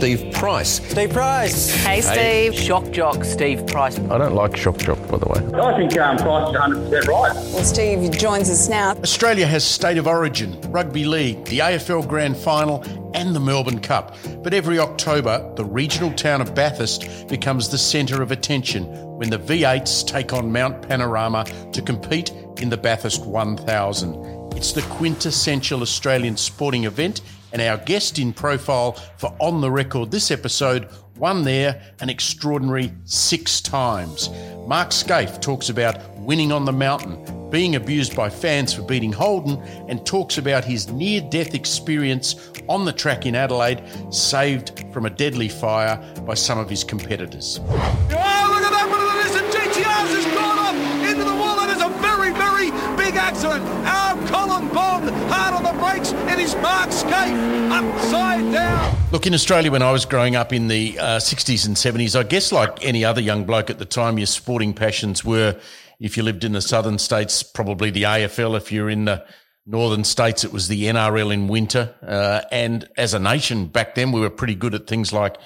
Steve Price. Steve Price. Hey, Steve. Shock jock, Steve Price. I don't like shock jock, by the way. I think um, Price is 100% right. Well, Steve joins us now. Australia has State of Origin, Rugby League, the AFL Grand Final, and the Melbourne Cup. But every October, the regional town of Bathurst becomes the centre of attention when the V8s take on Mount Panorama to compete in the Bathurst 1000. It's the quintessential Australian sporting event, and our guest in profile for On the Record this episode won there an extraordinary six times. Mark Skaife talks about winning on the mountain, being abused by fans for beating Holden, and talks about his near death experience on the track in Adelaide, saved from a deadly fire by some of his competitors. Oh, look at that one of the listen. GTR's has gone off into the wall. That is a very, very big accident. Our Colin Bond hard on the brakes his Mark upside down. Look, in Australia, when I was growing up in the uh, 60s and 70s, I guess like any other young bloke at the time, your sporting passions were, if you lived in the southern states, probably the AFL. If you're in the northern states, it was the NRL in winter. Uh, and as a nation back then, we were pretty good at things like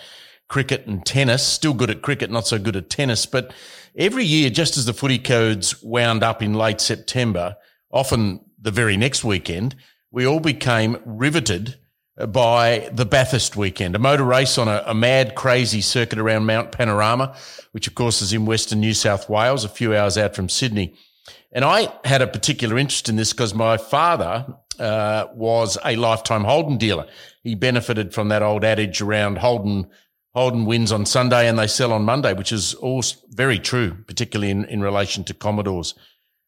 cricket and tennis, still good at cricket, not so good at tennis. But every year, just as the footy codes wound up in late September, often the very next weekend, we all became riveted by the Bathurst weekend, a motor race on a, a, mad, crazy circuit around Mount Panorama, which of course is in Western New South Wales, a few hours out from Sydney. And I had a particular interest in this because my father uh, was a lifetime Holden dealer. He benefited from that old adage around Holden. Holden wins on Sunday and they sell on Monday, which is all very true, particularly in, in relation to Commodores.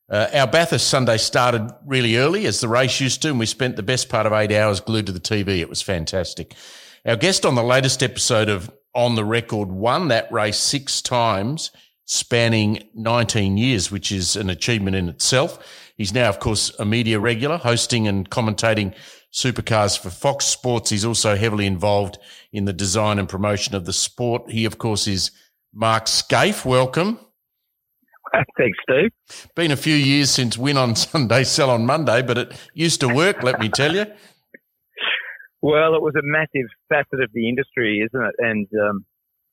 Uh, our Bathurst Sunday started really early, as the race used to, and we spent the best part of eight hours glued to the TV. It was fantastic. Our guest on the latest episode of On the Record won that race six times, spanning 19 years, which is an achievement in itself. He's now, of course, a media regular, hosting and commentating supercars for Fox Sports. He's also heavily involved in the design and promotion of the sport. He, of course, is Mark Skaife. Welcome. Thanks, Steve. Been a few years since win on Sunday, sell on Monday, but it used to work, let me tell you. Well, it was a massive facet of the industry, isn't it? And, um,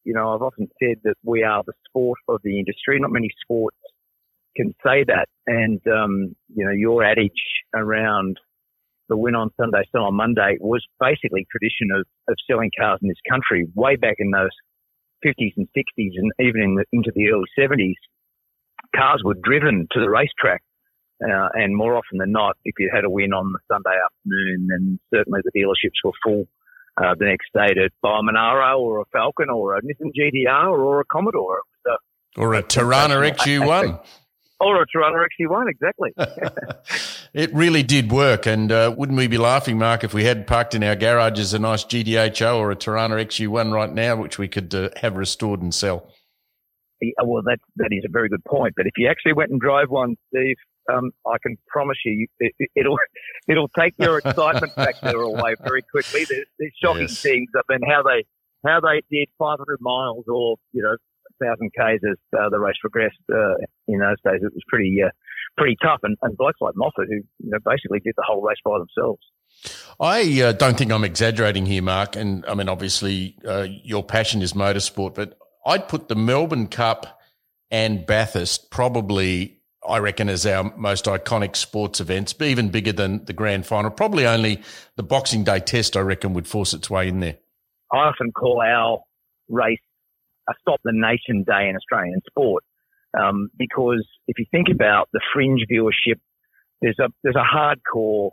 you know, I've often said that we are the sport of the industry. Not many sports can say that. And, um, you know, your adage around the win on Sunday, sell on Monday was basically tradition of, of selling cars in this country way back in those 50s and 60s and even in the, into the early 70s cars were driven to the racetrack. Uh, and more often than not, if you had a win on the Sunday afternoon, then certainly the dealerships were full uh, the next day to buy a Monaro or a Falcon or a Nissan GTR or a Commodore. A, or a Torana XU1. Or a Torana XU1, exactly. it really did work. And uh, wouldn't we be laughing, Mark, if we had parked in our garages a nice GTHO or a Torana XU1 right now, which we could uh, have restored and sell? well, that that is a very good point. But if you actually went and drove one, Steve, um, I can promise you, it, will it'll take your excitement factor away very quickly. There's, there's shocking yes. things. I mean, how they how they did 500 miles or you know thousand k's as uh, the race progressed uh, in those days. It was pretty uh, pretty tough. And, and blokes like Moffat, who you know basically did the whole race by themselves. I uh, don't think I'm exaggerating here, Mark. And I mean, obviously, uh, your passion is motorsport, but I'd put the Melbourne Cup and Bathurst probably, I reckon, as our most iconic sports events, even bigger than the grand final. Probably only the Boxing Day test, I reckon, would force its way in there. I often call our race a Stop the Nation Day in Australian sport um, because if you think about the fringe viewership, there's a there's a hardcore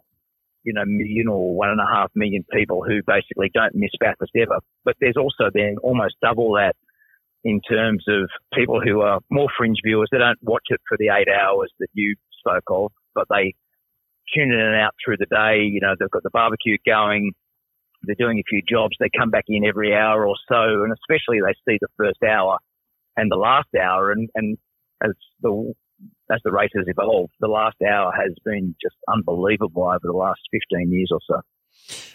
you know, million or one and a half million people who basically don't miss Bathurst ever. But there's also then almost double that in terms of people who are more fringe viewers. They don't watch it for the eight hours that you spoke of, but they tune in and out through the day. You know, they've got the barbecue going. They're doing a few jobs. They come back in every hour or so, and especially they see the first hour and the last hour. And, and as the as the race has evolved, the last hour has been just unbelievable over the last 15 years or so.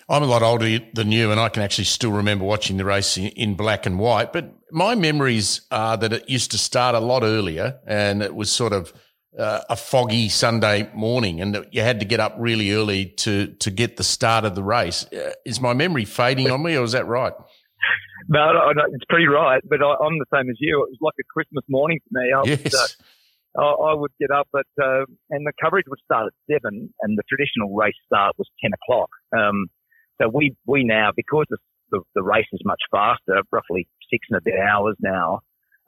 I'm a lot older than you, and I can actually still remember watching the race in black and white. But my memories are that it used to start a lot earlier, and it was sort of uh, a foggy Sunday morning, and you had to get up really early to to get the start of the race. Uh, is my memory fading on me, or is that right? No, no, no, it's pretty right. But I, am the same as you. It was like a Christmas morning for me. I yes. Was, uh, I, I, would get up at, uh, and the coverage would start at seven, and the traditional race start was ten o'clock. Um, so we we now because the, the, the race is much faster, roughly six and a bit hours now.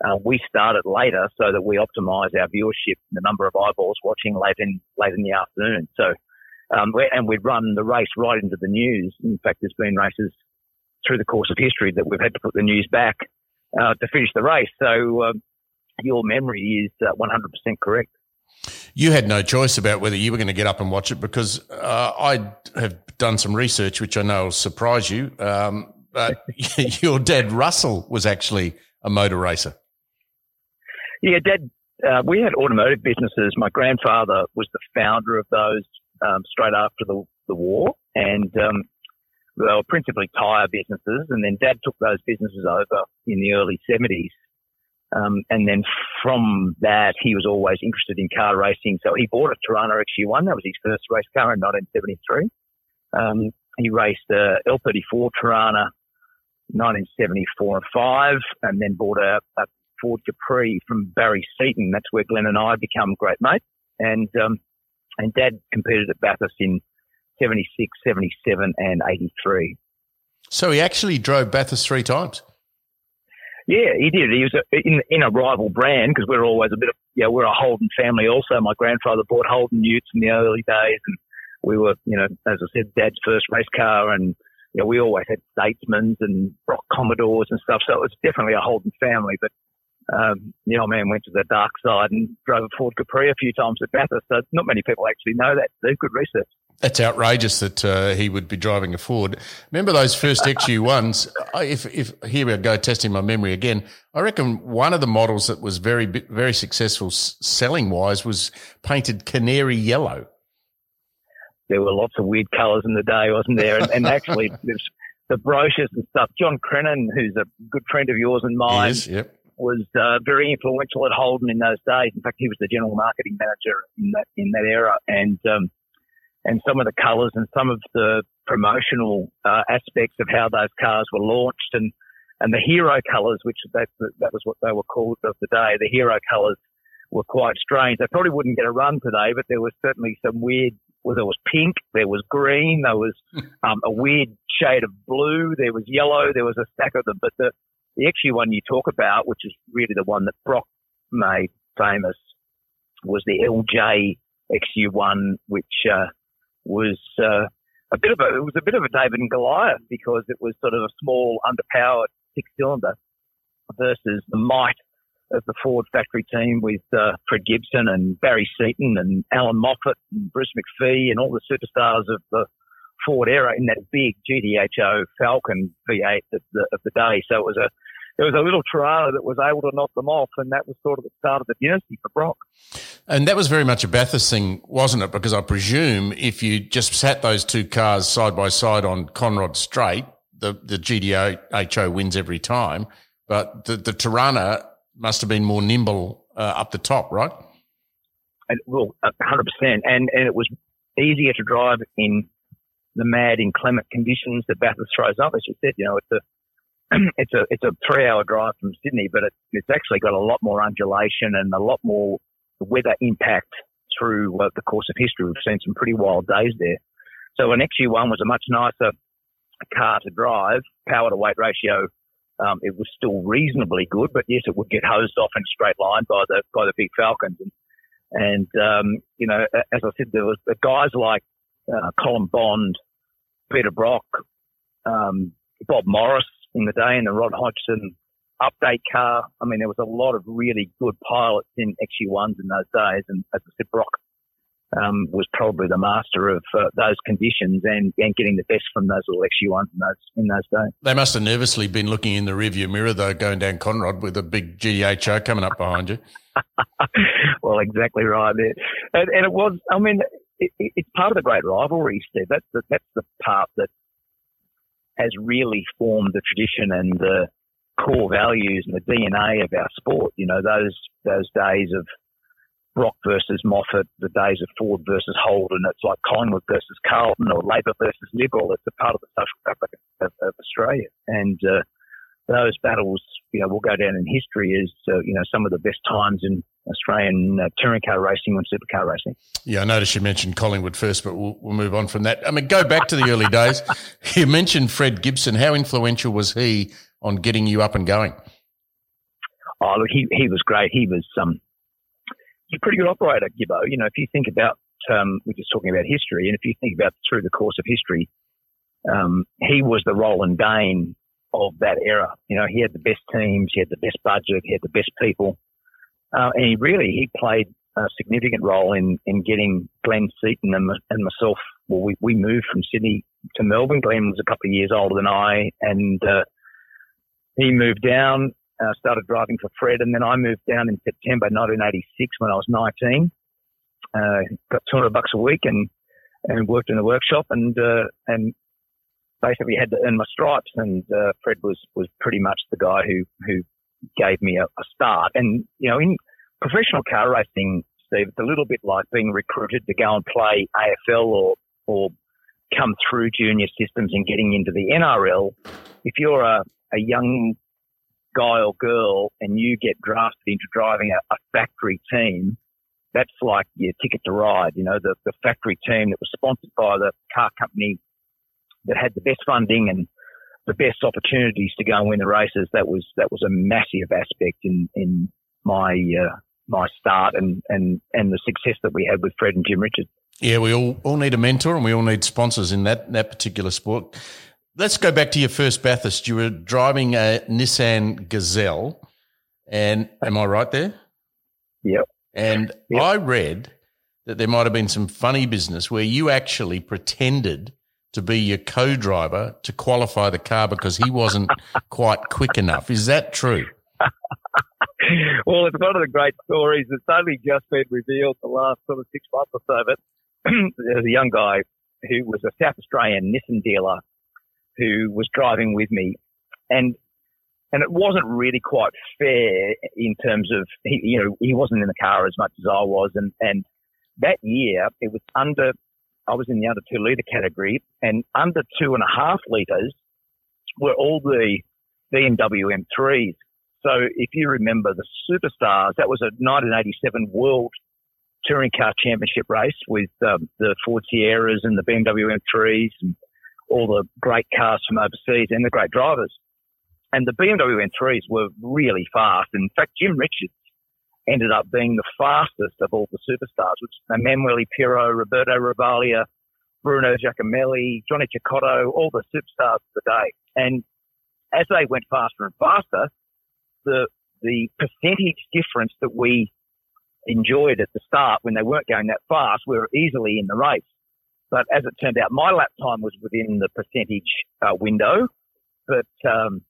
Uh, we start it later so that we optimise our viewership, the number of eyeballs watching late in late in the afternoon. So, um, and we run the race right into the news. In fact, there's been races through the course of history that we've had to put the news back uh, to finish the race. So, um, your memory is uh, 100% correct. You had no choice about whether you were going to get up and watch it because uh, I have done some research, which I know will surprise you. Um, but your dad Russell was actually a motor racer. Yeah, Dad. Uh, we had automotive businesses. My grandfather was the founder of those um, straight after the, the war, and um, they were principally tyre businesses. And then Dad took those businesses over in the early seventies. Um, and then from that, he was always interested in car racing. So he bought a Torana XU1. That was his first race car in 1973. Um, he raced a L34 Torana 1974 and 5, and then bought a, a Ford Capri from Barry Seton. That's where Glenn and I become great mates. And, um, and dad competed at Bathurst in 76, 77 and 83. So he actually drove Bathurst three times? Yeah, he did. He was a, in, in a rival brand because we're always a bit of, yeah, we're a Holden family also. My grandfather bought Holden Utes in the early days and we were, you know, as I said, dad's first race car and, you know, we always had Statesmans and Brock Commodores and stuff. So it was definitely a Holden family, but um, the old man went to the dark side and drove a Ford Capri a few times at Bathurst. So not many people actually know that. They're good research. That's outrageous that uh, he would be driving a Ford. Remember those first XU ones? If, if here we go testing my memory again, I reckon one of the models that was very very successful selling wise was painted canary yellow. There were lots of weird colours in the day, wasn't there? And, and actually, there's the brochures and stuff. John Crennan, who's a good friend of yours and mine, is, yep was uh, very influential at Holden in those days. In fact, he was the general marketing manager in that in that era, and um, and some of the colours and some of the promotional uh, aspects of how those cars were launched, and and the hero colours, which that that was what they were called of the day, the hero colours were quite strange. They probably wouldn't get a run today, but there was certainly some weird. Well, there was pink, there was green, there was um, a weird shade of blue, there was yellow, there was a stack of them. But the the XU1 you talk about, which is really the one that Brock made famous, was the LJ XU1, which uh, was uh, a bit of a it was a bit of a David and Goliath because it was sort of a small, underpowered six cylinder versus the might of the Ford factory team with uh, Fred Gibson and Barry Seton and Allan Moffat and Bruce McPhee and all the superstars of the Ford era in that big GTHO Falcon V8 of the, of the day. So it was a there was a little Torana that was able to knock them off, and that was sort of the start of the dynasty for Brock. And that was very much a Bathurst thing, wasn't it? Because I presume if you just sat those two cars side by side on Conrod Straight, the the GTHO wins every time. But the the Torana must have been more nimble uh, up the top, right? And, well, hundred percent, and and it was easier to drive in the mad, inclement conditions that Bathurst throws up. As you said, you know, it's a it's a it's a three hour drive from Sydney, but it, it's actually got a lot more undulation and a lot more weather impact through uh, the course of history. We've seen some pretty wild days there. So an XU1 was a much nicer car to drive. Power to weight ratio, um, it was still reasonably good, but yes, it would get hosed off in a straight line by the by the big Falcons. And, and um, you know, as I said, there was guys like uh, Colin Bond, Peter Brock, um, Bob Morris, in the day in the Ron Hodgson update car. I mean, there was a lot of really good pilots in XU1s in those days. And as I said, Brock um, was probably the master of uh, those conditions and, and getting the best from those little XU1s in those, in those days. They must have nervously been looking in the rearview mirror, though, going down Conrod with a big GHO coming up behind you. well, exactly right there. And, and it was, I mean, it, it, it's part of the great rivalry, Steve. That's the, that's the part that has really formed the tradition and the core values and the DNA of our sport. You know, those those days of Brock versus Moffat, the days of Ford versus Holden. It's like Collingwood versus Carlton or Labor versus Liberal. It's a part of the social fabric of, of Australia. And uh, those battles, you know, will go down in history as uh, you know some of the best times in Australian uh, touring car racing and supercar racing. Yeah, I noticed you mentioned Collingwood first, but we'll, we'll move on from that. I mean, go back to the early days. You mentioned Fred Gibson. How influential was he on getting you up and going? Oh, look, he, he was great. He was um, he's a pretty good operator, Gibbo. You know, if you think about, um, we're just talking about history, and if you think about through the course of history, um, he was the Roland Dane of that era. You know, he had the best teams, he had the best budget, he had the best people. Uh, and he really, he played a significant role in, in getting Glenn Seton and, and myself. Well, we, we moved from Sydney to Melbourne. Glenn was a couple of years older than I and, uh, he moved down, uh, started driving for Fred. And then I moved down in September 1986 when I was 19, uh, got 200 bucks a week and, and worked in a workshop and, uh, and basically had to earn my stripes. And, uh, Fred was, was pretty much the guy who, who gave me a, a start. And, you know, in professional car racing, Steve, it's a little bit like being recruited to go and play AFL or, or come through junior systems and getting into the NRL. If you're a, a young guy or girl and you get drafted into driving a, a factory team, that's like your ticket to ride. You know, the, the factory team that was sponsored by the car company that had the best funding and the best opportunities to go and win the races. That was that was a massive aspect in in my uh, my start and and and the success that we had with Fred and Jim Richards. Yeah, we all, all need a mentor and we all need sponsors in that that particular sport. Let's go back to your first Bathurst. You were driving a Nissan Gazelle, and am I right there? Yep. And yep. I read that there might have been some funny business where you actually pretended to be your co-driver to qualify the car because he wasn't quite quick enough. Is that true? well, it's one of the great stories. It's only just been revealed the last sort of six months or so. But there's a young guy who was a South Australian Nissan dealer who was driving with me, and and it wasn't really quite fair in terms of he, you know he wasn't in the car as much as I was, and and that year it was under I was in the under two litre category, and under two and a half litres were all the BMW M3s. So if you remember the Superstars, that was a 1987 World Touring Car Championship race with um, the Ford Sierras and the BMW M3s and all the great cars from overseas and the great drivers. And the BMW M3s were really fast. In fact, Jim Richards ended up being the fastest of all the superstars, which Emanuele Pirro, Roberto Ravaglia, Bruno Giacomelli, Johnny Cecotto, all the superstars of the day. And as they went faster and faster, the the percentage difference that we enjoyed at the start when they weren't going that fast, we were easily in the race. But as it turned out, my lap time was within the percentage uh, window, but um,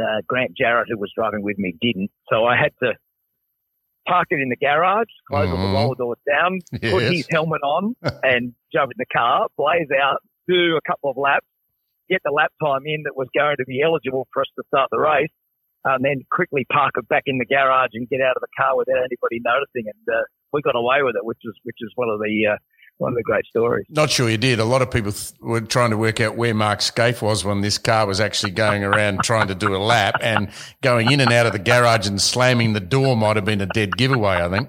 uh, Grant Jarrett, who was driving with me, didn't. So I had to park it in the garage, close mm-hmm. all the roller doors down, yes. put his helmet on, and jump in the car, blaze out, do a couple of laps, get the lap time in that was going to be eligible for us to start the race, and then quickly park it back in the garage and get out of the car without anybody noticing. And uh, we got away with it, which is which is one of the uh, one of the great stories. Not sure you did. A lot of people th- were trying to work out where Mark Skaife was when this car was actually going around trying to do a lap and going in and out of the garage and slamming the door might have been a dead giveaway, I think.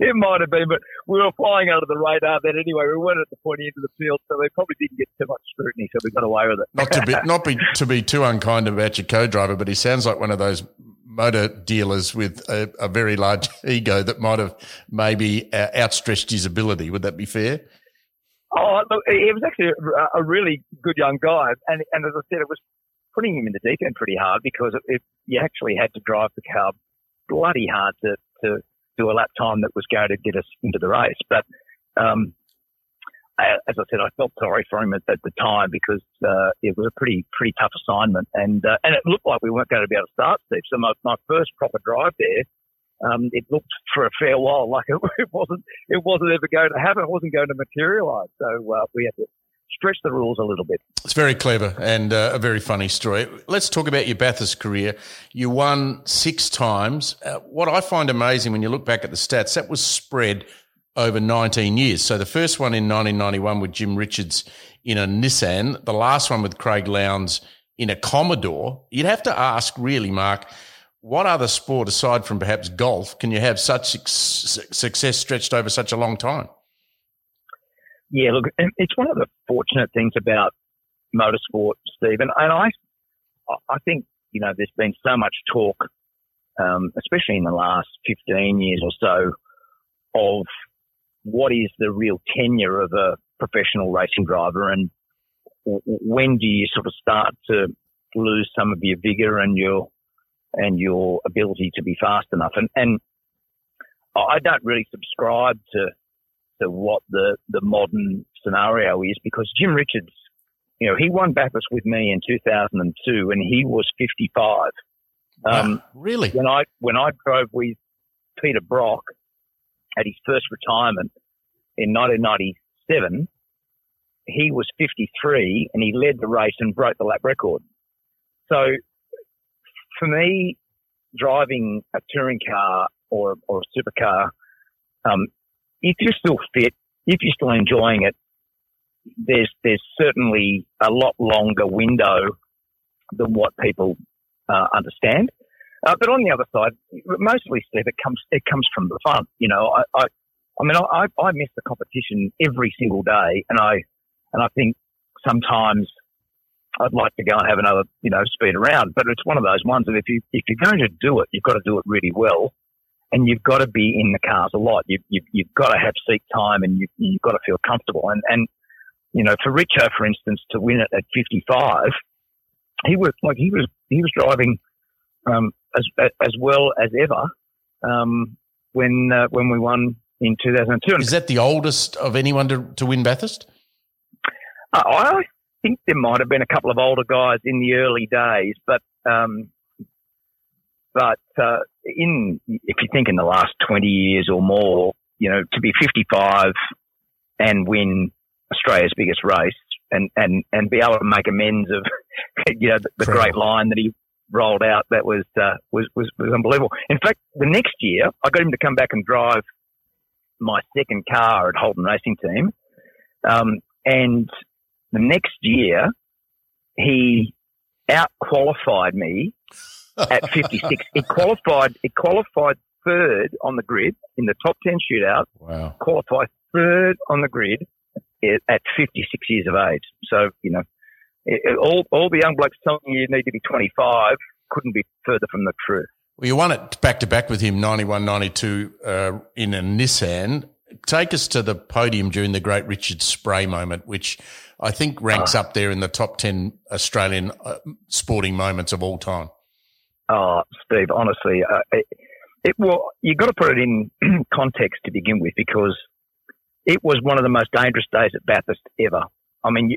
it might have been, but we were flying under the radar then anyway. We weren't at the point of the field, so they probably didn't get too much scrutiny, so we got away with it. not to be not be to be too unkind about your co-driver, but he sounds like one of those motor dealers with a, a, very large ego that might have maybe uh, outstretched his ability. Would that be fair? Oh, look, he was actually a, a, really good young guy, and and as I said, it was putting him in the deep end pretty hard because it, it, you actually had to drive the car bloody hard to to do a lap time that was going to get us into the race. But um, as I said, I felt sorry for him at, at the time because uh, it was a pretty pretty tough assignment, and uh, and it looked like we weren't going to be able to start, Steve. So my, my first proper drive there, um, it looked for a fair while like it, it, wasn't it wasn't ever going to happen. It wasn't going to materialise. So uh, we had to stretch the rules a little bit. It's very clever and uh, a very funny story. Let's talk about your Bathurst career. You won six times. Uh, what I find amazing when you look back at the stats, that was spread over 19 years. So the first one in 1991 with Jim Richards in a Nissan, the last one with Craig Lowndes in a Commodore, you'd have to ask, really, Mark, what other sport aside from perhaps golf can you have such success stretched over such a long time? Yeah, look, it's one of the fortunate things about motorsport, Steve, and, and I, I think you know there's been so much talk, um, especially in the last 15 years or so, of what is the real tenure of a professional racing driver, and when do you sort of start to lose some of your vigor and your and your ability to be fast enough. And, and I don't really subscribe to to what the, the modern scenario is because Jim Richards, you know, he won Bathurst with me in 2002 and he was 55. Um, really? When I, when I drove with Peter Brock at his first retirement in 1997, he was 53 and he led the race and broke the lap record. So for me, driving a touring car or, or a supercar, um, if you're still fit, if you're still enjoying it, there's there's certainly a lot longer window than what people uh, understand. Uh, but on the other side, mostly, Steve, it comes it comes from the fun. You know, I I, I mean, I, I miss the competition every single day, and I and I think sometimes I'd like to go and have another, you know, speed around. But it's one of those ones that if you if you're going to do it, you've got to do it really well, and you've got to be in the cars a lot. You, you, you've got to have seat time, and you, you've got to feel comfortable. And and you know, for Richo, for instance, to win it at 55, he was like he was he was driving um, as as well as ever um, when uh, when we won in 2002. Is that the oldest of anyone to, to win Bathurst? Uh, I think there might have been a couple of older guys in the early days, but um, but uh, in if you think in the last twenty years or more, you know, to be fifty five and win Australia's biggest race and and and be able to make amends of you know the, the great line that he rolled out that was uh, was, was was unbelievable. In fact, the next year I got him to come back and drive my second car at Holden Racing Team, um, and the next year, he out qualified me at 56. it qualified, it qualified third on the grid in the top 10 shootout. Wow. Qualified third on the grid at 56 years of age. So, you know, it, all, all the young blokes telling you you need to be 25 couldn't be further from the truth. Well, you won it back to back with him, 91 92 uh, in a Nissan. Take us to the podium during the great Richard Spray moment, which I think ranks oh. up there in the top 10 Australian uh, sporting moments of all time. Oh, Steve, honestly, uh, it, it, well, you've got to put it in context to begin with because it was one of the most dangerous days at Bathurst ever. I mean, you,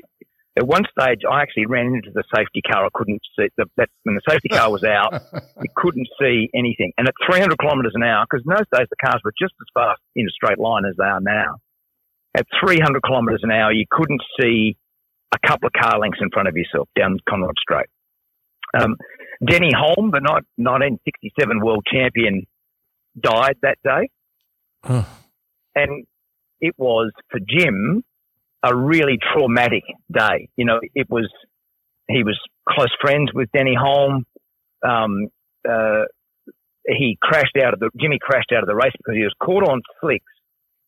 at one stage, I actually ran into the safety car. I couldn't see the, that when the safety car was out, you couldn't see anything. And at 300 kilometres an hour, because in those days the cars were just as fast in a straight line as they are now at 300 kilometres an hour, you couldn't see a couple of car lengths in front of yourself down Conrod Straight. Um, Denny Hulme, the 1967 world champion, died that day. And it was for Jim a really traumatic day. You know, it was, he was close friends with Denny Hulme. Um, uh, he crashed out of the, Jimmy crashed out of the race because he was caught on slicks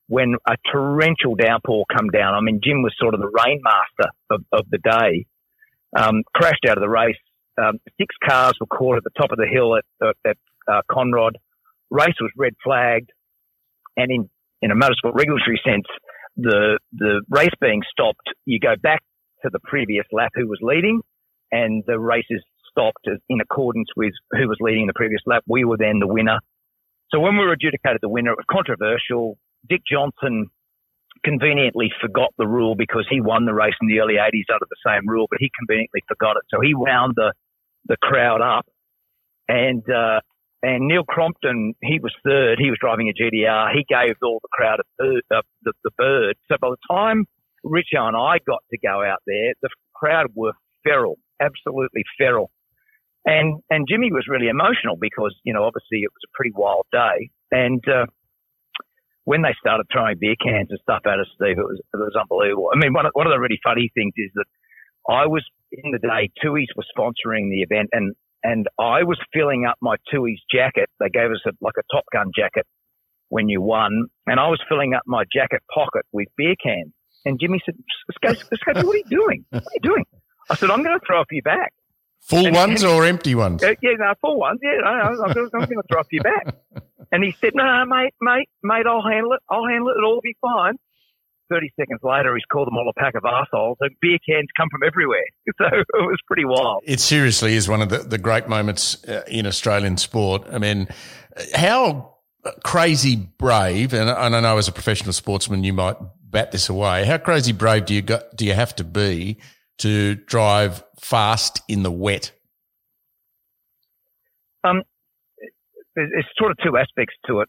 when a torrential downpour come down. I mean, Jim was sort of the rainmaster of, of the day. Um, crashed out of the race. Um, six cars were caught at the top of the hill at, at, at uh, Conrod. Race was red flagged, and in in a motorsport regulatory sense, the the race being stopped, you go back to the previous lap who was leading, and the race is stopped in accordance with who was leading the previous lap. We were then the winner. So when we were adjudicated the winner, it was controversial. Dick Johnson conveniently forgot the rule because he won the race in the early 80s under the same rule, but he conveniently forgot it. So he wound the, the crowd up. And, uh, and Neil Crompton, he was third. He was driving a GDR. He gave all the crowd a bird, uh, the, the bird. So by the time Richard and I got to go out there, the crowd were feral, absolutely feral. And, and Jimmy was really emotional because, you know, obviously it was a pretty wild day. And, uh, when they started throwing beer cans and stuff at us, Steve, it was it was unbelievable. I mean, one of, one of the really funny things is that I was in the day, Tooheys was sponsoring the event, and and I was filling up my Tooheys jacket. They gave us a, like a Top Gun jacket when you won, and I was filling up my jacket pocket with beer cans. And Jimmy said, Scotty, what are you doing? What are you doing? I said, I'm going to throw a few back. Full and, ones and, or empty ones? Uh, yeah, no, full ones. Yeah, I'm, I'm going to throw a few back. And he said, no, no, mate, mate, mate, I'll handle it. I'll handle it. It'll all be fine. 30 seconds later, he's called them all a pack of assholes. And beer cans come from everywhere. So it was pretty wild. It seriously is one of the, the great moments uh, in Australian sport. I mean, how crazy brave, and, and I know as a professional sportsman, you might bat this away. How crazy brave do you got, do you have to be to drive fast in the wet? Um, there's sort of two aspects to it.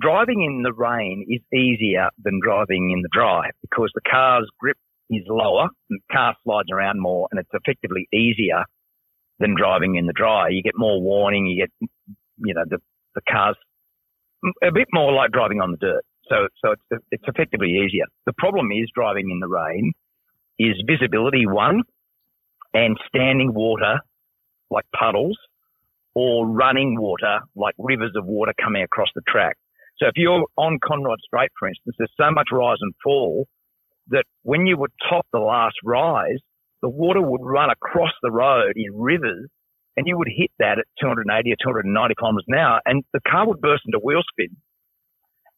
Driving in the rain is easier than driving in the dry because the car's grip is lower and the car slides around more and it's effectively easier than driving in the dry. You get more warning, you get, you know, the, the car's a bit more like driving on the dirt. So, so it's, it's effectively easier. The problem is driving in the rain is visibility one and standing water like puddles or running water like rivers of water coming across the track. So if you're on Conrod Straight, for instance, there's so much rise and fall that when you would top the last rise, the water would run across the road in rivers and you would hit that at 280 or 290 kilometers an hour and the car would burst into wheel spin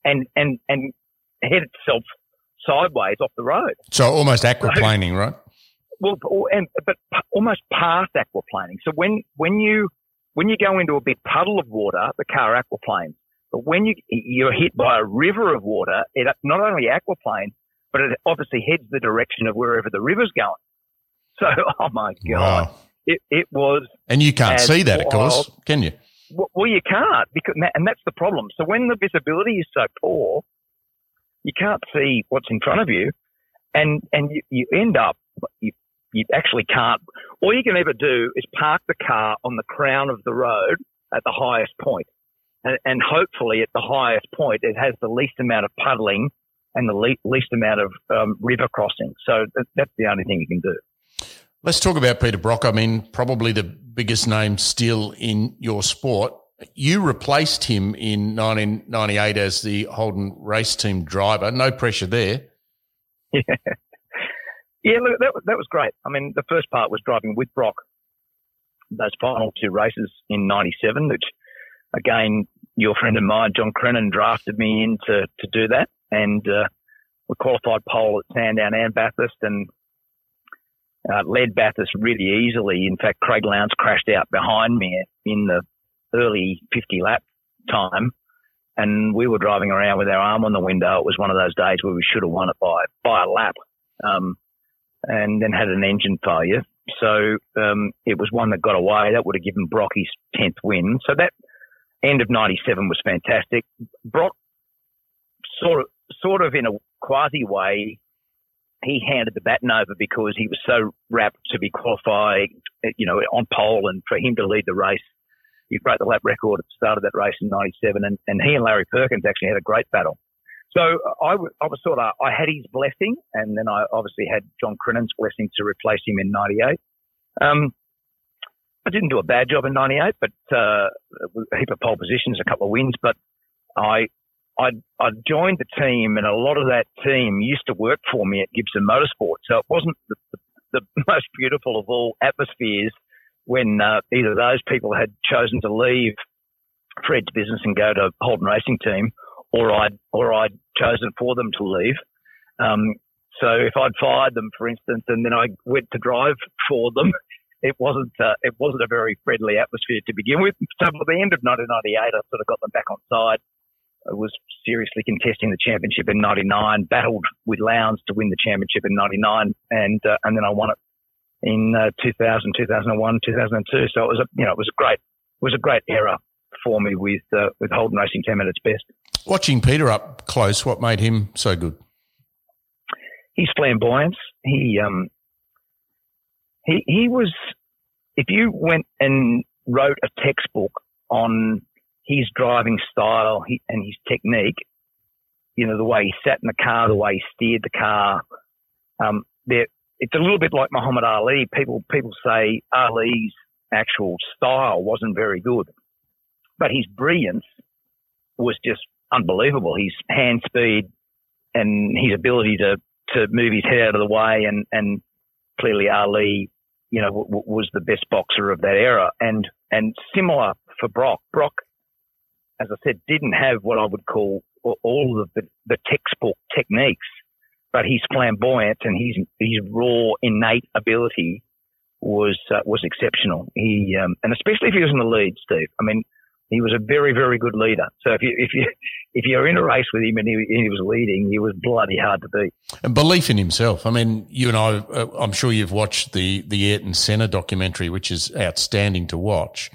and, and, and head itself sideways off the road. So almost aquaplaning, so, right? Well, oh, and, but almost past aquaplaning. So when, when you, when you go into a big puddle of water, the car aquaplanes. But when you, you're hit by a river of water, it not only aquaplanes, but it obviously heads the direction of wherever the river's going. So, oh my God. Wow. It, it was. And you can't see that, wild. of course, can you? Well, you can't because, and that's the problem. So when the visibility is so poor, you can't see what's in front of you, and and you, you end up you, you actually can't. All you can ever do is park the car on the crown of the road at the highest point, and, and hopefully at the highest point it has the least amount of puddling and the le- least amount of um, river crossing. So that's the only thing you can do. Let's talk about Peter Brock. I mean, probably the biggest name still in your sport. You replaced him in 1998 as the Holden race team driver. No pressure there. Yeah. Yeah, look, that, that was great. I mean, the first part was driving with Brock those final two races in 97, which again, your friend of mine, John Crennan, drafted me in to, to do that. And, uh, we qualified pole at Sandown and Bathurst and uh, led Bathurst really easily. In fact, Craig Lowndes crashed out behind me in the early 50 lap time. And we were driving around with our arm on the window. It was one of those days where we should have won it by, by a lap. Um, and then had an engine failure. So, um, it was one that got away. That would have given Brock his 10th win. So that end of 97 was fantastic. Brock sort of, sort of in a quasi way, he handed the baton over because he was so rapt to be qualified, you know, on pole and for him to lead the race. He broke the lap record at the start of that race in 97 and, and he and Larry Perkins actually had a great battle. So I, was sort of, I had his blessing and then I obviously had John Crennan's blessing to replace him in 98. Um, I didn't do a bad job in 98, but, uh, a heap of pole positions, a couple of wins, but I, I, I joined the team and a lot of that team used to work for me at Gibson Motorsport. So it wasn't the, the, most beautiful of all atmospheres when, uh, either those people had chosen to leave Fred's business and go to Holden Racing Team or I'd or I'd chosen for them to leave. Um, so if I'd fired them, for instance, and then I went to drive for them, it wasn't uh, it wasn't a very friendly atmosphere to begin with. So by the end of 1998, I sort of got them back on side. I was seriously contesting the championship in '99, battled with Lowndes to win the championship in '99, and uh, and then I won it in uh, 2000, 2001, 2002. So it was a you know it was a great it was a great era for me with uh, with Holden Racing Team at its best. Watching Peter up close, what made him so good? His flamboyance. He um he he was. If you went and wrote a textbook on his driving style and his technique, you know the way he sat in the car, the way he steered the car, um, there it's a little bit like Muhammad Ali. People people say Ali's actual style wasn't very good, but his brilliance was just unbelievable. His hand speed and his ability to to move his head out of the way, and and clearly Ali, you know, w- was the best boxer of that era. And and similar for Brock. Brock, as I said, didn't have what I would call all of the, the textbook techniques, but he's flamboyant and his his raw innate ability was uh, was exceptional. He um, and especially if he was in the lead, Steve. I mean, he was a very very good leader. So if you if you if you're in a race with him and he, and he was leading, he was bloody hard to beat. And belief in himself. I mean, you and I, uh, I'm sure you've watched the the Ayrton Senna documentary, which is outstanding to watch.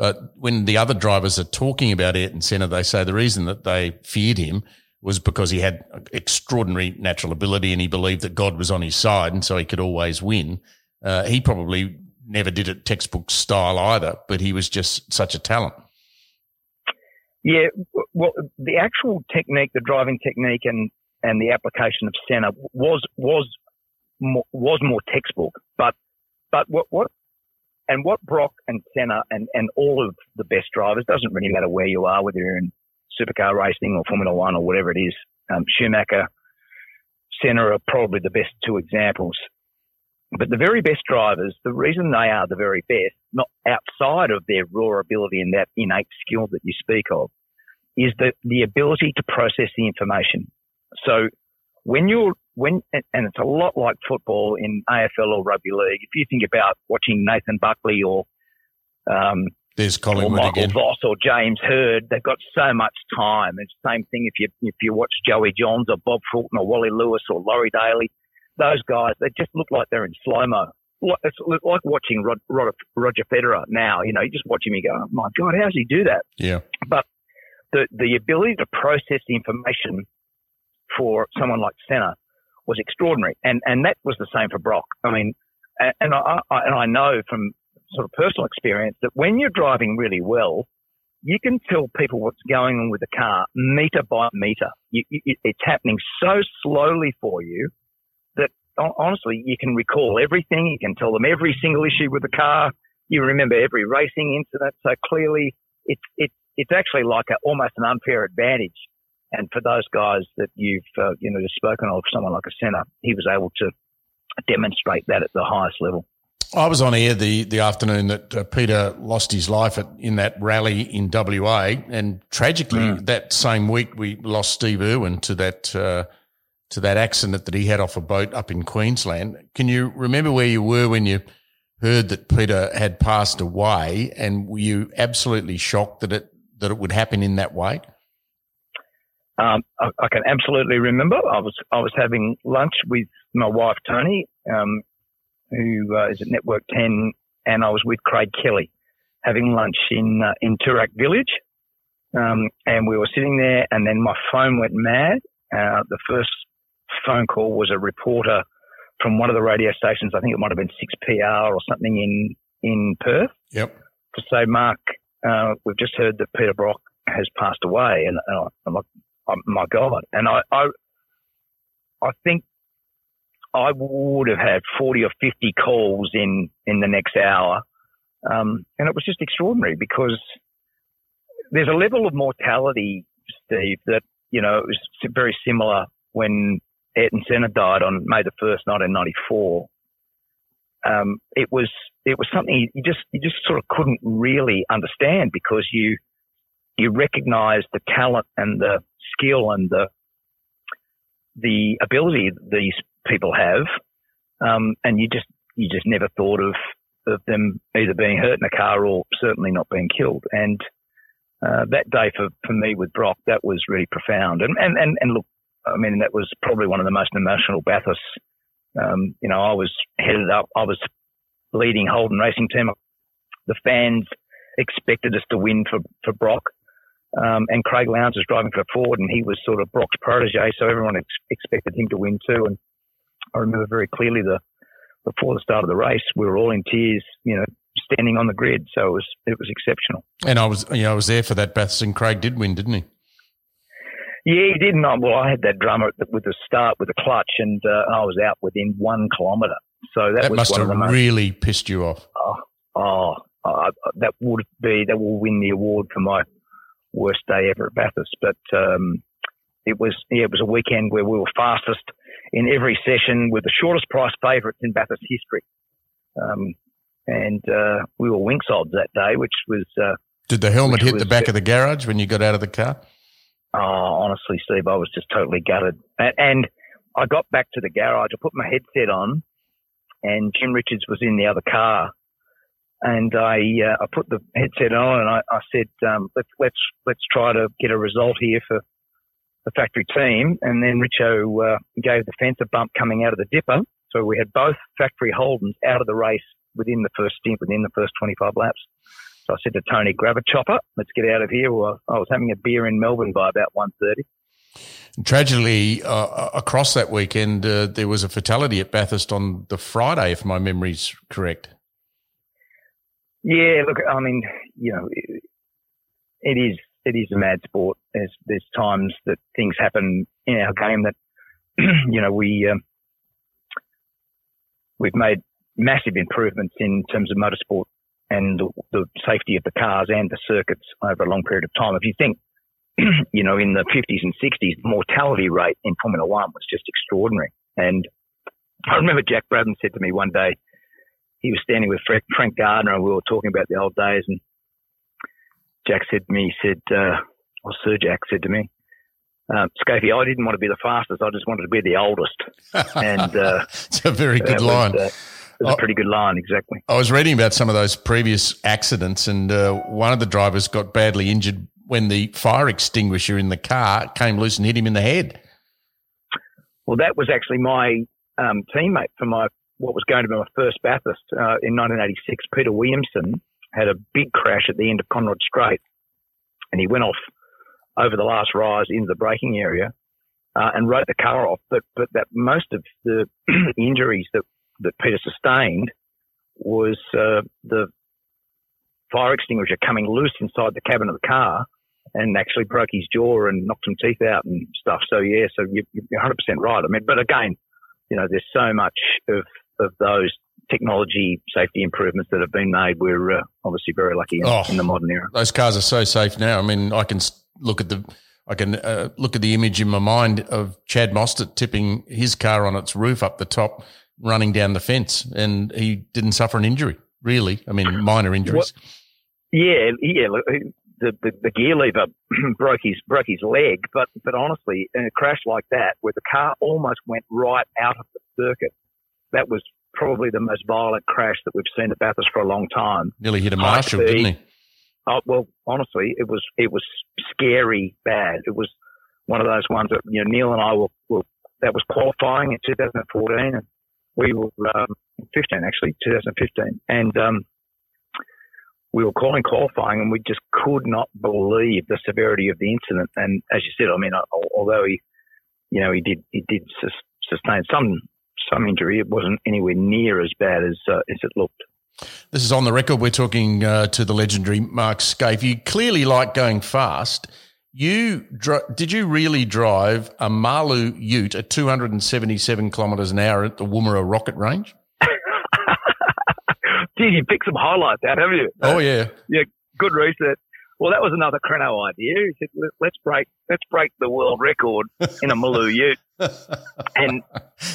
Uh, when the other drivers are talking about Ayrton Senna, they say the reason that they feared him was because he had extraordinary natural ability and he believed that God was on his side and so he could always win. Uh, he probably never did it textbook style either, but he was just such a talent. Yeah, well, the actual technique, the driving technique, and and the application of Senna was was more, was more textbook. But but what what and what Brock and Senna and and all of the best drivers doesn't really matter where you are, whether you're in supercar racing or Formula One or whatever it is. Um, Schumacher, Senna are probably the best two examples. But the very best drivers, the reason they are the very best, not outside of their raw ability and that innate skill that you speak of, is the, the ability to process the information. So when you're, when, and it's a lot like football in AFL or rugby league. If you think about watching Nathan Buckley or, um, there's Collingwood or Michael again. Voss or James Hird. They've got so much time. It's the same thing if you if you watch Joey Johns or Bob Fulton or Wally Lewis or Laurie Daley. those guys, they just look like they're in slow mo. It's like watching Rod, Rod, Roger Federer now. You know, you just watch him, you go, oh my God, how does he do that? Yeah. But the, the ability to process the information for someone like Senna was extraordinary. And, and that was the same for Brock. I mean, and, I, I, and I know from sort of personal experience that when you're driving really well, you can tell people what's going on with the car meter by meter. You, you, it's happening so slowly for you that honestly, you can recall everything. You can tell them every single issue with the car. You remember every racing incident. So clearly, it's it's it's actually like a, almost an unfair advantage. And for those guys that you've uh, you know just spoken of, someone like a Senna, he was able to demonstrate that at the highest level. I was on air the, the afternoon that uh, Peter lost his life at, in that rally in WA, and tragically, mm. that same week we lost Steve Irwin to that uh, to that accident that he had off a boat up in Queensland. Can you remember where you were when you heard that Peter had passed away, and were you absolutely shocked that it that it would happen in that way? Um, I, I, can absolutely remember. I was I was having lunch with my wife Tony, um, who uh, is at Network Ten, and I was with Craig Kelly having lunch in uh, in Toorak Village. Um, and we were sitting there, and then my phone went mad. Uh, the first phone call was a reporter from one of the radio stations. I think it might have been 6PR or something in, in Perth. Yep. To say, Mark, uh, we've just heard that Peter Brock has passed away. And, and I'm like, oh, my God. And I, I, I think I would have had 40 or 50 calls in, in the next hour. Um, and it was just extraordinary because there's a level of mortality, Steve, that, you know, it was very similar when Ayrton Senna died on May the first, 1994. Um, it was it was something you just you just sort of couldn't really understand because you you recognise the talent and the skill and the the ability these people have, um, and you just you just never thought of of them either being hurt in a car or certainly not being killed. And uh, that day for, for me with Brock, that was really profound. And, and, and, and look, I mean, that was probably one of the most emotional Bathurst. Um, you know, I was headed up, I was leading Holden Racing Team. The fans expected us to win for, for Brock. Um, and Craig Lowndes was driving for Ford and he was sort of Brock's protege. So everyone ex- expected him to win too. And I remember very clearly the, before the start of the race, we were all in tears, you know, standing on the grid. So it was, it was exceptional. And I was, you know, I was there for that Bathurst and Craig did win, didn't he? Yeah, he didn't. Well, I had that drummer with the start with the clutch, and uh, I was out within one kilometre. So that, that was must one have the most, really pissed you off. oh, oh, uh, that would be that will win the award for my worst day ever at Bathurst. But um, it was yeah, it was a weekend where we were fastest in every session with the shortest price favourites in Bathurst history. Um, and uh, we were winks odds that day, which was uh, Did the helmet hit the was- back of the garage when you got out of the car? Oh, honestly, Steve, I was just totally gutted. And, I got back to the garage. I put my headset on, and Jim Richards was in the other car. And I uh, I put the headset on, and I, I said, um, "Let's let's let's try to get a result here for the factory team." And then Richo uh, gave the fence a bump coming out of the dipper, so we had both factory Holdens out of the race within the first stint, within the first 25 laps. So I said to Tony, grab a chopper. Let's get out of here. Well, I was having a beer in Melbourne by about 1.30. Tragically, uh, across that weekend, uh, there was a fatality at Bathurst on the Friday, if my memory's correct. Yeah, look, I mean, you know, it, it is it is a mad sport. There's there's times that things happen in our game that, you know, we um, we've made massive improvements in terms of motorsport and the, the safety of the cars and the circuits over a long period of time. If you think, you know, in the 50s and 60s, the mortality rate in Formula One was just extraordinary. And I remember Jack Brabham said to me one day, he was standing with Frank, Frank Gardner and we were talking about the old days. And Jack said to me, he said, uh, or Sir Jack said to me, um, Scapey, I didn't want to be the fastest. I just wanted to be the oldest. And uh, It's a very good was, line. uh, was Oh. a pretty good line, exactly. I was reading about some of those previous accidents, and uh, one of the drivers got badly injured when the fire extinguisher in the car came loose and hit him in the head. Well, that was actually my um, teammate for my what was going to be my first Bathurst uh, in 1986. Peter Williamson had a big crash at the end of Conrod Straight, and he went off over the last rise into the braking area uh, and wrote the car off. But but that most of the injuries that that Peter sustained was uh, the fire extinguisher coming loose inside the cabin of the car and actually broke his jaw and knocked some teeth out and stuff. So yeah, so you, you're 100% right. I mean, but again, you know, there's so much of of those technology safety improvements that have been made. We're uh, obviously very lucky in, Oh. in the modern era. Those cars are so safe now. I mean, I can look at the I can uh, look at the image in my mind of Chaz Mostert tipping his car on its roof up the top, running down the fence, and he didn't suffer an injury. Really, I mean, minor injuries. Yeah, yeah. The, the, the gear lever broke his broke his leg, but but honestly, in a crash like that, where the car almost went right out of the circuit, that was probably the most violent crash that we've seen at Bathurst for a long time. Nearly hit a marshal, didn't he? Oh, well, honestly, it was it was scary bad. It was one of those ones that you know Neil and I were, were that was qualifying in 2014, and we were um, 15 actually 2015, and um, we were calling qualifying, and we just could not believe the severity of the incident. And as you said, I mean, although he, you know, he did he did sustain some some injury, it wasn't anywhere near as bad as uh, as it looked. This is on the record. We're talking uh, to the legendary Mark Skaife. You clearly like going fast. You did you really drive a Maloo Ute at 277 kilometres an hour at the Woomera rocket range? Gee, you picked some highlights out, haven't you? Oh yeah, yeah, good research. Well, that was another Creno idea. He said, "Let- "Let's break, let's break the world record in a Maloo Ute." And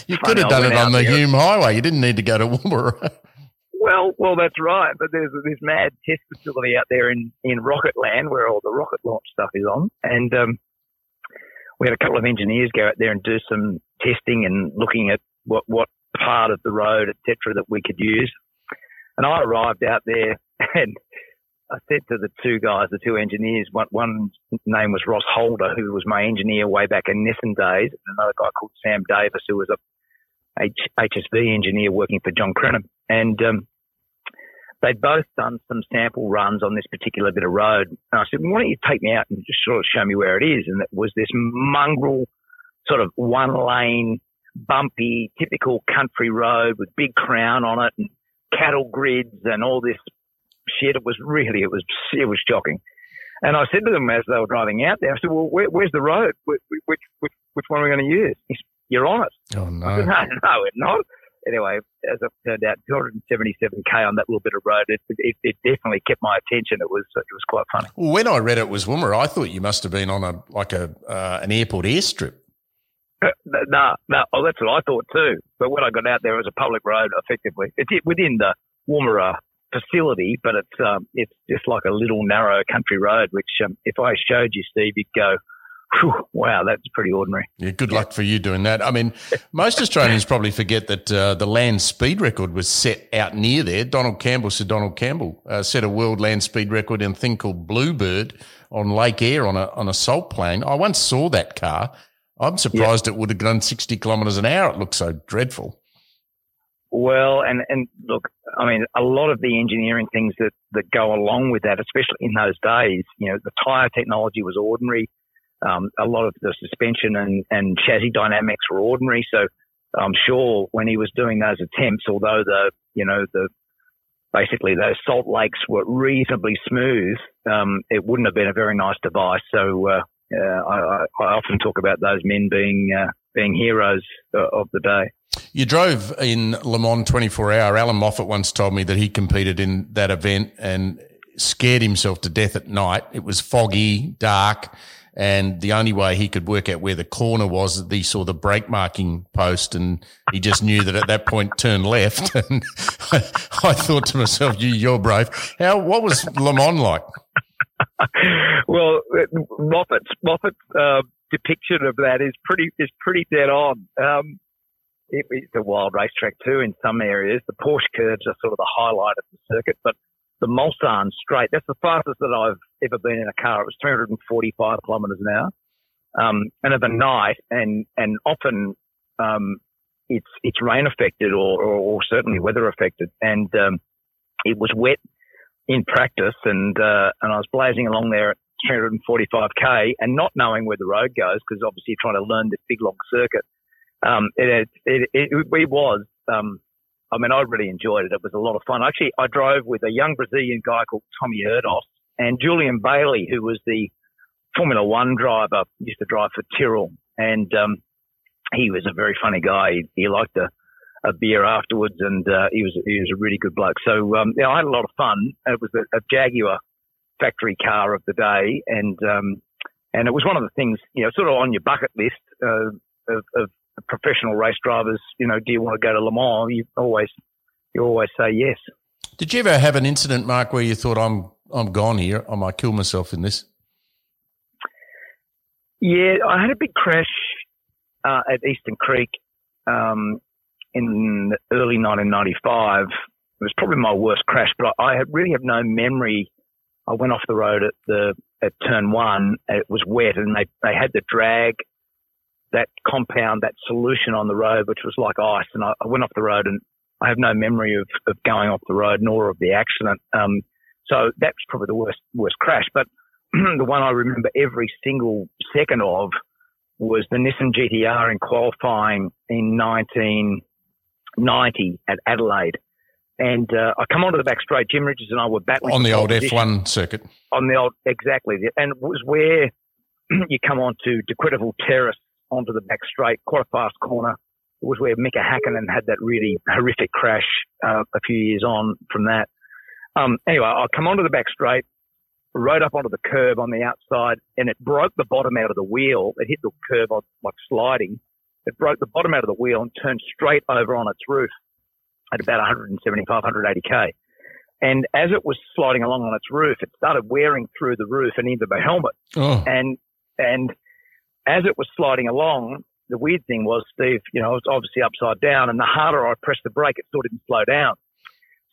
you could have done it on the. Hume Highway. You didn't need to go to Woomera. Well, well, that's right. But there's this mad test facility out there in in Rocket Land where all the rocket launch stuff is on, and um, we had a couple of engineers go out there and do some testing and looking at what what part of the road, etc., that we could use. And I arrived out there and I said to the two guys, the two engineers, one, name was Ross Holder, who was my engineer way back in Nissan days, and another guy called Sam Davis, who was a H- HSV engineer working for John Crennan. And um, they'd both done some sample runs on this particular bit of road. And I said, well, why don't you take me out and just sort of show me where it is? And it was this mongrel, sort of one lane, bumpy, typical country road with big crown on it and cattle grids and all this shit. It was really, it was, it was shocking. And I said to them as they were driving out there, I said, "Well, where, where's the road? Which, which which one are we going to use?" He said, "You're on it." Oh I no! said, no, no, we're not. Anyway, as it turned out, 277k on that little bit of road, it, it, it definitely kept my attention. It was it was quite funny. Well, when I read it was Woomera, I thought you must have been on a like a uh, an airport airstrip. No, no, oh, that's what I thought too. But when I got out there, it was a public road, effectively. It's within the Woomera facility, but it's um, it's just like a little narrow country road. Which, um, if I showed you, Steve, you'd go, Whew, "Wow, that's pretty ordinary." Yeah, good luck for you doing that. I mean, most Australians probably forget that uh, the land speed record was set out near there. Donald Campbell, Sir Donald Campbell, uh, set a world land speed record in a thing called Bluebird on Lake Eyre on a on a salt plane. I once saw that car. I'm surprised it would have gone 60 kilometres an hour. It looks so dreadful. Well, and, and look, I mean, a lot of the engineering things that, that go along with that, especially in those days, you know, the tyre technology was ordinary. Um, a lot of the suspension and, and chassis dynamics were ordinary. So I'm sure when he was doing those attempts, although the, you know, the, basically those salt lakes were reasonably smooth, um, it wouldn't have been a very nice device. So, uh, uh, I, I, often talk about those men being uh, being heroes uh, of the day. You drove in Le Mans 24 hour. Allan Moffat once told me that he competed in that event and scared himself to death at night. It was foggy, dark, and the only way he could work out where the corner was, he saw the brake marking post, and he just knew that at that point turn left. And I, thought to myself, "You, you're brave." How? What was Le Mans like? well, Moffat's Moffat's uh, depiction of that is pretty is pretty dead on. Um, it, it's a wild racetrack too in some areas. The Porsche curves are sort of the highlight of the circuit, but the Mulsanne straight, that's the fastest that I've ever been in a car. It was 345 kilometres an hour. Um, and night, and, and often, um, it's, it's rain affected or, or, or certainly weather affected. And, um, it was wet in practice and, uh, and I was blazing along there at 345k and not knowing where the road goes because obviously you're trying to learn this big long circuit. Um, it, it, it, it, was, um, I mean, I really enjoyed it. It was a lot of fun. Actually, I drove with a young Brazilian guy called Tommy Erdos and Julian Bailey, who was the Formula One driver, used to drive for Tyrrell. And, um, he was a very funny guy. He, he liked a, a beer afterwards and, uh, he was, he was a really good bloke. So, um, yeah, I had a lot of fun. It was a, a Jaguar factory car of the day. And, um, and it was one of the things, you know, sort of on your bucket list, uh, of, of professional race drivers, you know, do you want to go to Le Mans? You always, you always say yes. Did you ever have an incident, Mark, where you thought, I'm, I'm gone here. I might kill myself in this? Yeah, I had a big crash uh, at Eastern Creek um, in early 1995. It was probably my worst crash, but I really have no memory. I went off the road at the at turn one. It was wet, and they they had the drag that compound, that solution on the road, which was like ice. And I, I went off the road and I have no memory of, of going off the road nor of the accident. Um, so that's probably the worst, worst crash. But the one I remember every single second of was the Nissan GTR in qualifying in 1990 at Adelaide. And uh, I come onto the back straight. Jim Richards and I were battling on the old F1 circuit. On the old, exactly, and it was where you come onto Dequetteville Terrace onto the back straight, quite a fast corner. It was where Mika Hakkinen had that really horrific crash uh, a few years on from that. Um, anyway, I come onto the back straight, rode up onto the curb on the outside, and it broke the bottom out of the wheel. It hit the curb on, like sliding. It broke the bottom out of the wheel and turned straight over on its roof at about 175, 180k. And as it was sliding along on its roof, it started wearing through the roof and into the helmet. Oh. And and as it was sliding along, the weird thing was, Steve, you know, it was obviously upside down, and the harder I pressed the brake, it still didn't slow down.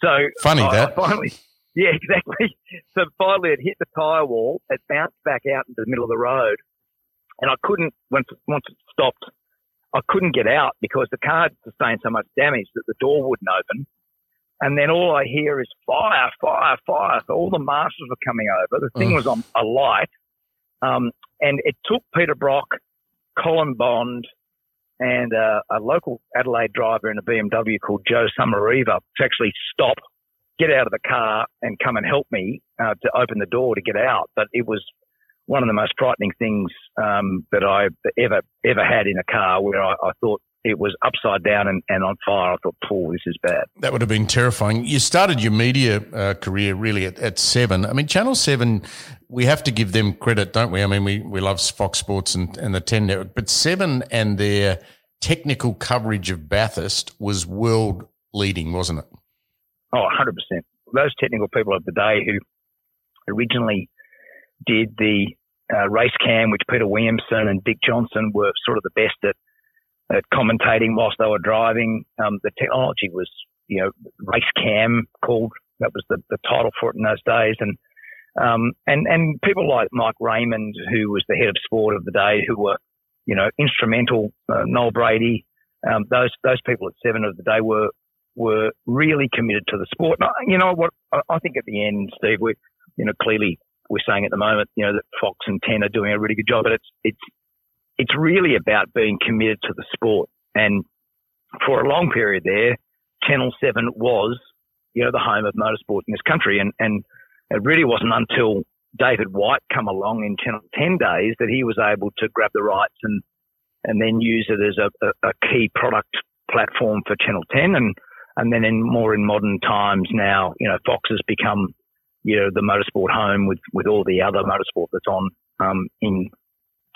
So funny I, that I finally, yeah, exactly. So finally, it hit the tyre wall. It bounced back out into the middle of the road, and I couldn't once once it stopped. I couldn't get out because the car had sustained so much damage that the door wouldn't open. And then all I hear is fire, fire, fire. So all the marshals were coming over. The thing was on a light. Um, and it took Peter Brock, Colin Bond, and uh, a local Adelaide driver in a BMW called Joe Sommariva to actually stop get out of the car and come and help me uh, to open the door to get out. But it was one of the most frightening things um, that I ever ever had in a car, where I, I thought it was upside down and, and on fire. I thought, Paul, this is bad. That would have been terrifying. You started your media uh, career really at, at, seven. I mean, Channel 7, we have to give them credit, don't we? I mean, we, we love Fox Sports and, and the 10 network, but seven and their technical coverage of Bathurst was world leading, wasn't it? Oh, 100%. Those technical people of the day who originally did the uh, race cam, which Peter Williamson and Dick Johnson were sort of the best at at commentating whilst they were driving. Um, the technology was, you know, race cam called. That was the, the title for it in those days. And, um, and, and people like Mike Raymond, who was the head of sport of the day, who were, you know, instrumental, uh, Noel Brady, um, those, those people at seven of the day were, were really committed to the sport. And, you know what? I think at the end, Steve, we, you know, clearly we're saying at the moment, you know, that Fox and Ten are doing a really good job, but it's, it's, it's really about being committed to the sport. And for a long period there, Channel 7 was, you know, the home of motorsport in this country. And, and it really wasn't until David White come along in Channel 10 days that he was able to grab the rights and, and then use it as a, a, a key product platform for Channel 10. And, and then in more in modern times now, you know, Fox has become, you know, the motorsport home with, with all the other motorsport that's on, um, in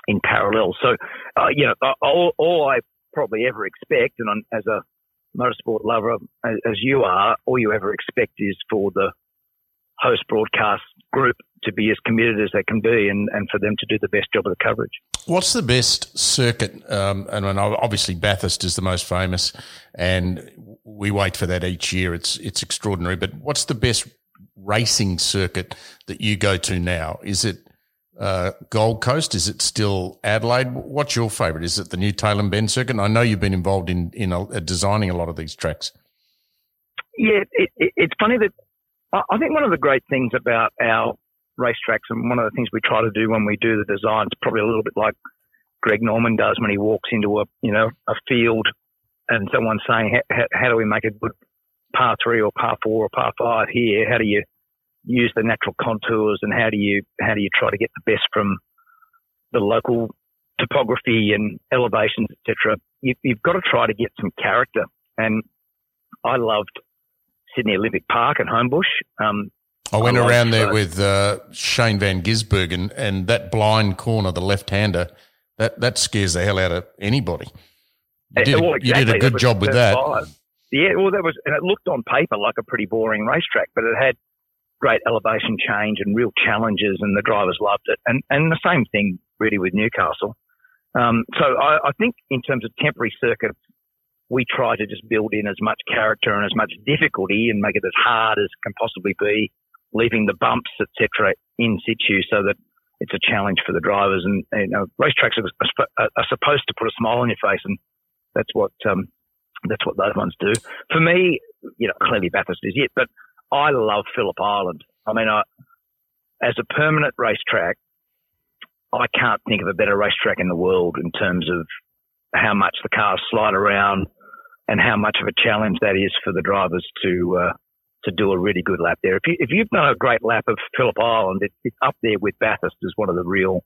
in parallel. So, uh, you know, all, all, I probably ever expect, and I'm, as a motorsport lover as, as you are, all you ever expect is for the host broadcast group to be as committed as they can be and, and for them to do the best job of the coverage. What's the best circuit? Um, and obviously Bathurst is the most famous and we wait for that each year. It's, it's extraordinary, but what's the best racing circuit that you go to now? Is it uh, Gold Coast? Is it still Adelaide? What's your favourite? Is it the new Tailem Bend circuit? I know you've been involved in in a, uh, designing a lot of these tracks. Yeah, it, it, it's funny that I think one of the great things about our racetracks and one of the things we try to do when we do the design is probably a little bit like Greg Norman does when he walks into a you know a field and someone's saying how, how do we make a good par three or par four or par five here? How do you use the natural contours and how do you how do you try to get the best from the local topography and elevations, etc. You, have got to try to get some character. And I loved Sydney Olympic Park and Homebush. Um, I went I around there uh, with uh, Shane Van Gisbergen, and, and that blind corner, the left hander, that, that scares the hell out of anybody. You uh, did, well, exactly. you did a good job with that. Five. Yeah, well, that was, and it looked on paper like a pretty boring racetrack, but it had great elevation change and real challenges, and the drivers loved it. And and the same thing really with Newcastle. Um, so I, I, think in terms of temporary circuits, we try to just build in as much character and as much difficulty and make it as hard as can possibly be, leaving the bumps etc. in situ so that it's a challenge for the drivers. And you know, racetracks are, are, supposed to put a smile on your face, and that's what um, that's what those ones do. For me, you know, clearly Bathurst is it, but I love Phillip Island. I mean, I, as a permanent racetrack, I can't think of a better racetrack in the world in terms of how much the cars slide around and how much of a challenge that is for the drivers to uh, to do a really good lap there. If, you, if you've done a great lap of Phillip Island, it, it's up there with Bathurst as one of the real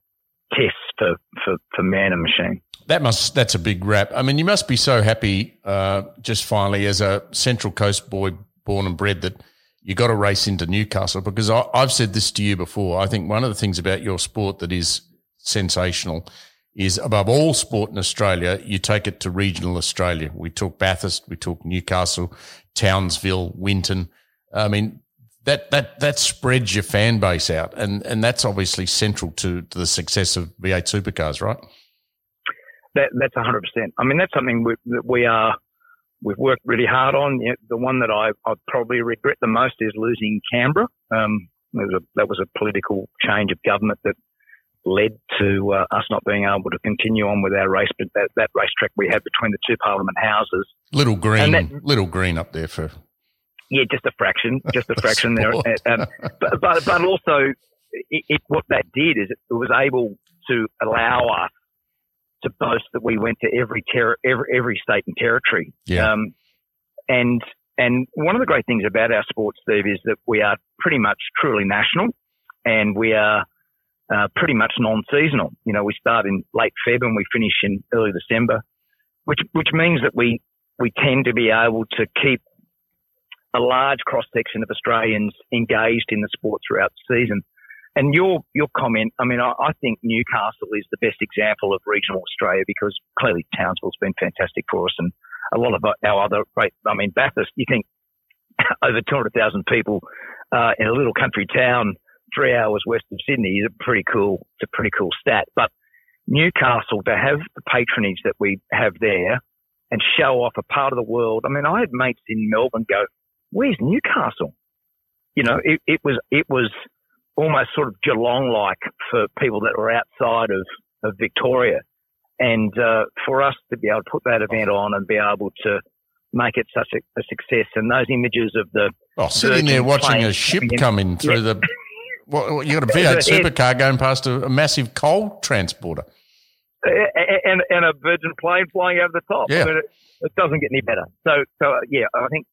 tests for, for, for man and machine. That must that's a big wrap. I mean, you must be so happy uh, just finally as a Central Coast boy born and bred that you got to race into Newcastle because I, have said this to you before. I think one of the things about your sport that is sensational is above all sport in Australia, you take it to regional Australia. We talk Bathurst, we talk Newcastle, Townsville, Winton. I mean, that, that, that spreads your fan base out. And, and that's obviously central to, to the success of V8 supercars, right? That, that's 100%. I mean, that's something we, that we are we've worked really hard on. The one that I, I probably regret the most is losing Canberra. Um, was a, that was a political change of government that led to uh, us not being able to continue on with our race, but that, that racetrack we had between the two parliament houses. Little green, that, little green up there for. Yeah, just a fraction, just a fraction there. Um, but, but, but also, it, it, what that did is it was able to allow us to boast that we went to every ter- every, every state and territory. Yeah. Um, and and one of the great things about our sport, Steve, is that we are pretty much truly national, and we are uh, pretty much non-seasonal. You know, we start in late Feb and we finish in early December, which which means that we we tend to be able to keep a large cross section of Australians engaged in the sport throughout the season. And your your comment, I mean, I, I, think Newcastle is the best example of regional Australia because clearly Townsville's been fantastic for us, and a lot of our other great. I mean, Bathurst. You think over two hundred thousand people uh, in a little country town, three hours west of Sydney, is a pretty cool. It's a pretty cool stat. But Newcastle to have the patronage that we have there and show off a part of the world. I mean, I had mates in Melbourne go, "Where's Newcastle?" You know, it, it was it was almost sort of Geelong like for people that were outside of, of Victoria. And uh, for us to be able to put that event on and be able to make it such a, a success, and those images of the oh, sitting there watching a ship coming in through yeah. the well, you got a V8 supercar going past a, a, massive coal transporter, and, and a Virgin plane flying over the top. Yeah. I mean, it, it, doesn't get any better. So, so yeah, I think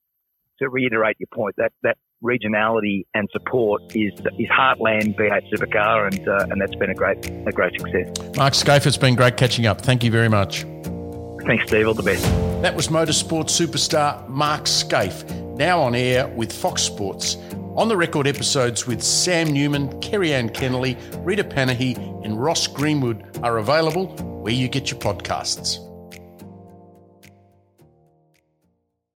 to reiterate your point, that that regionality and support is is heartland V8 supercar, and uh, and that's been a great a great success. Mark Skaife, it's been great catching up. Thank you very much. Thanks, Steve. All the best. That was motorsport superstar Mark Skaife, now on air with Fox Sports. On the record episodes with Sam Newman, Kerry-Anne Kennerley, Rita Panahi, and Ross Greenwood are available where you get your podcasts.